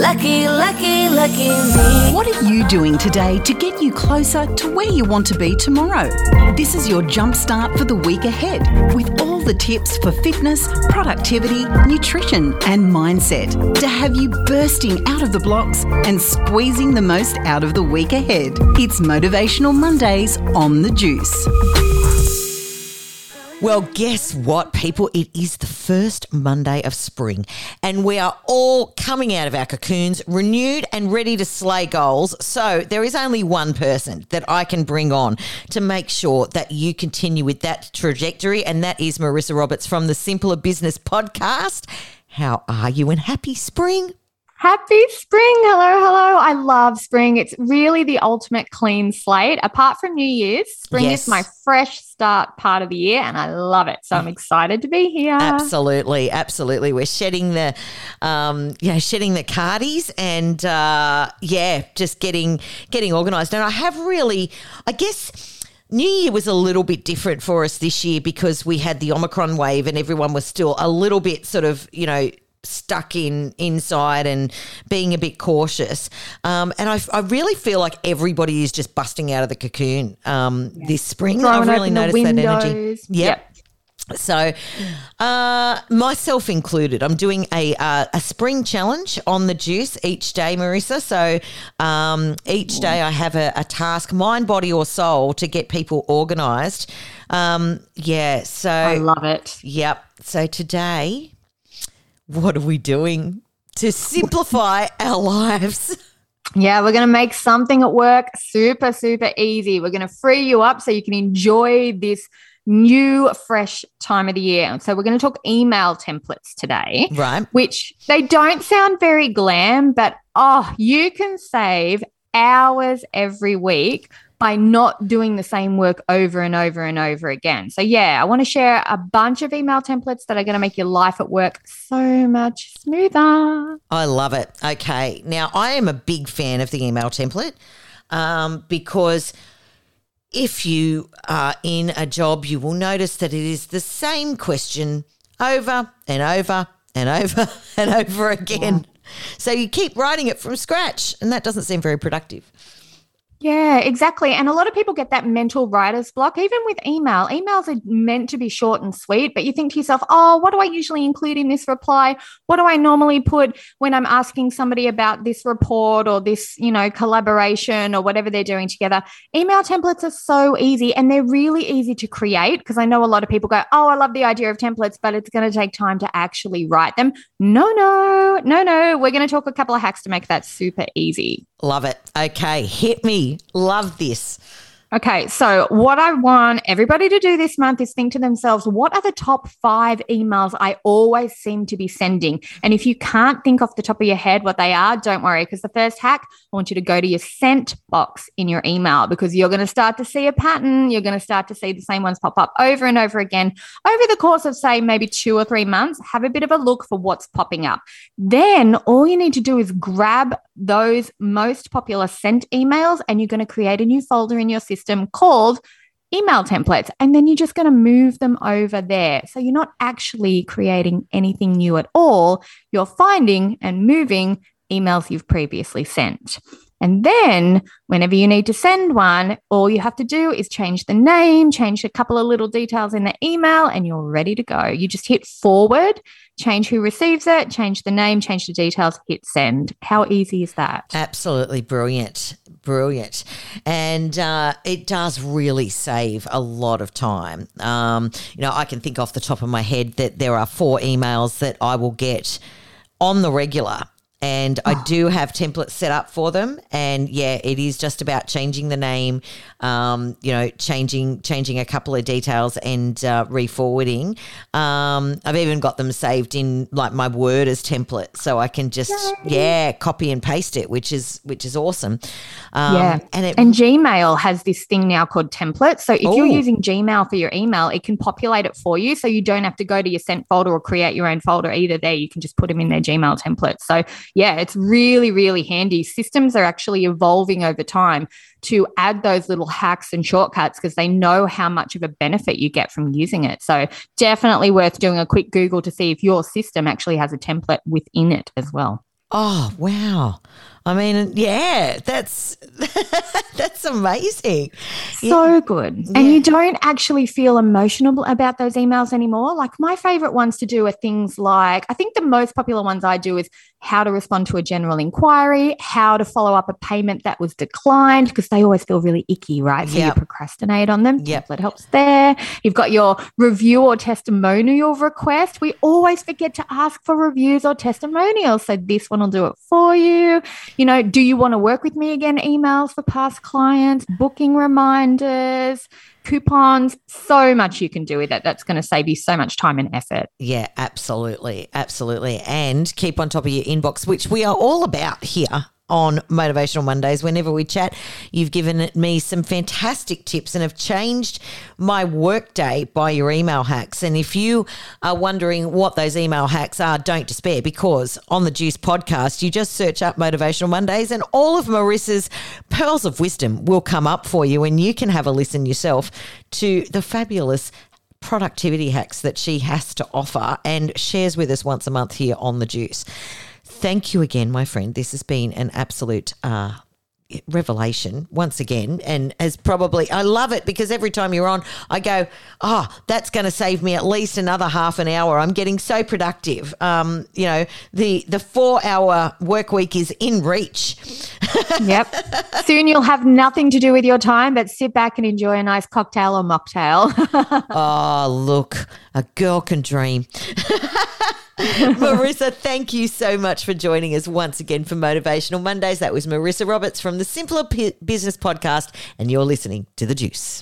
Lucky, lucky, lucky me. What are you doing today to get you closer to where you want to be tomorrow? This is your jumpstart for the week ahead with all the tips for fitness, productivity, nutrition, and mindset to have you bursting out of the blocks and squeezing the most out of the week ahead. It's Motivational Mondays on the Juice. Well, guess what, people? It is the first Monday of spring, and we are all coming out of our cocoons, renewed and ready to slay goals. So, there is only one person that I can bring on to make sure that you continue with that trajectory, and that is Marissa Roberts from the Simpler Business Podcast. How are you, and happy spring? Happy spring. Hello, hello. I love spring. It's really the ultimate clean slate. Apart from New Year's, spring Yes. is my fresh start part of the year and I love it. So I'm excited to be here. Absolutely, absolutely. We're shedding the, um, you know, shedding the cardies and uh, yeah, just getting getting organised. And I have really, I guess. New Year was a little bit different for us this year because we had the Omicron wave and everyone was still a little bit sort of, you know, stuck in inside and being a bit cautious. Um, and I, I really feel like everybody is just busting out of the cocoon um, this spring. Throwing I've really noticed that energy. windows. Yep. So, uh, myself included, I'm doing a uh, a spring challenge on the juice each day, Marissa. So, um, each day I have a, a task, mind, body, or soul, to get people organised. Um, yeah. So, I love it. yep. So today, what are we doing to simplify our lives? Yeah, we're going to make something at work super, super easy. We're going to free you up so you can enjoy this new, fresh time of the year. So, we're going to talk email templates today. Right. which they don't sound very glam, but oh, you can save hours every week by not doing the same work over and over and over again. So, yeah, I want to share a bunch of email templates that are going to make your life at work so much smoother. I love it. Okay. Now, I am a big fan of the email template um, because if you are in a job, you will notice that it is the same question over and over and over and over again. So you keep writing it from scratch, and that doesn't seem very productive. Yeah, exactly. And a lot of people get that mental writer's block, even with email. Emails are meant to be short and sweet, but you think to yourself, oh, what do I usually include in this reply? What do I normally put when I'm asking somebody about this report or this, you know, collaboration or whatever they're doing together? Email templates are so easy and they're really easy to create because I know a lot of people go, oh, I love the idea of templates, but it's going to take time to actually write them. No, no, no, no. We're going to talk a couple of hacks to make that super easy. Love it. Okay. Hit me. Love this. Okay, so what I want everybody to do this month is think to themselves, what are the top five emails I always seem to be sending? And if you can't think off the top of your head what they are, don't worry, because the first hack, I want you to go to your sent box in your email because you're going to start to see a pattern. You're going to start to see the same ones pop up over and over again over the course of, say, maybe two or three months. Have a bit of a look for what's popping up. Then all you need to do is grab those most popular sent emails and you're going to create a new folder in your system called email templates. And then you're just going to move them over there. So you're not actually creating anything new at all. You're finding and moving emails you've previously sent. And then, whenever you need to send one, all you have to do is change the name, change a couple of little details in the email, and you're ready to go. You just hit forward, change who receives it, change the name, change the details, hit send. How easy is that? Absolutely brilliant. Brilliant. And uh, it does really save a lot of time. Um, you know, I can think off the top of my head that there are four emails that I will get on the regular. And I do have templates set up for them, and yeah, it is just about changing the name, um, you know, changing changing a couple of details and uh, re-forwarding. Um, I've even got them saved in like my Word as template, so I can just yeah copy and paste it, which is which is awesome. Um, yeah. and it And Gmail has this thing now called templates. So if you're Oh. using Gmail for your email, it can populate it for you. So you don't have to go to your sent folder or create your own folder either there. You can just put them in their Gmail template. So yeah, it's really, really handy. Systems are actually evolving over time to add those little hacks and shortcuts because they know how much of a benefit you get from using it. So definitely worth doing a quick Google to see if your system actually has a template within it as well. Oh, wow. I mean, yeah, that's that's amazing. So good. And you don't actually feel emotional about those emails anymore. Like my favorite ones to do are things like I think the most popular ones I do is how to respond to a general inquiry, how to follow up a payment that was declined, because they always feel really icky, right? So you procrastinate on them. Yep. Template helps there. You've got your review or testimonial request. We always forget to ask for reviews or testimonials. So this one will do it for you. You know, do you want to work with me again? Emails for past clients, booking reminders, coupons, so much you can do with it. That's going to save you so much time and effort. Yeah, absolutely. Absolutely. And keep on top of your inbox, which we are all about here on Motivational Mondays. Whenever we chat, you've given me some fantastic tips and have changed my workday by your email hacks. And if you are wondering what those email hacks are, don't despair because on the Juice podcast, you just search up Motivational Mondays and all of Marissa's pearls of wisdom will come up for you and you can have a listen yourself to the fabulous productivity hacks that she has to offer and shares with us once a month here on The Juice. Thank you again, my friend. This has been an absolute uh, revelation once again and as probably I love it because every time you're on I go oh that's going to save me at least another half an hour I'm getting so productive um you know the the 4 hour work week is in reach Yep. Soon you'll have nothing to do with your time, but sit back and enjoy a nice cocktail or mocktail. oh look a girl can dream Marissa, thank you so much for joining us once again for Motivational Mondays. That was Marissa Roberts from the Simpler P- Business Podcast, and you're listening to The Juice.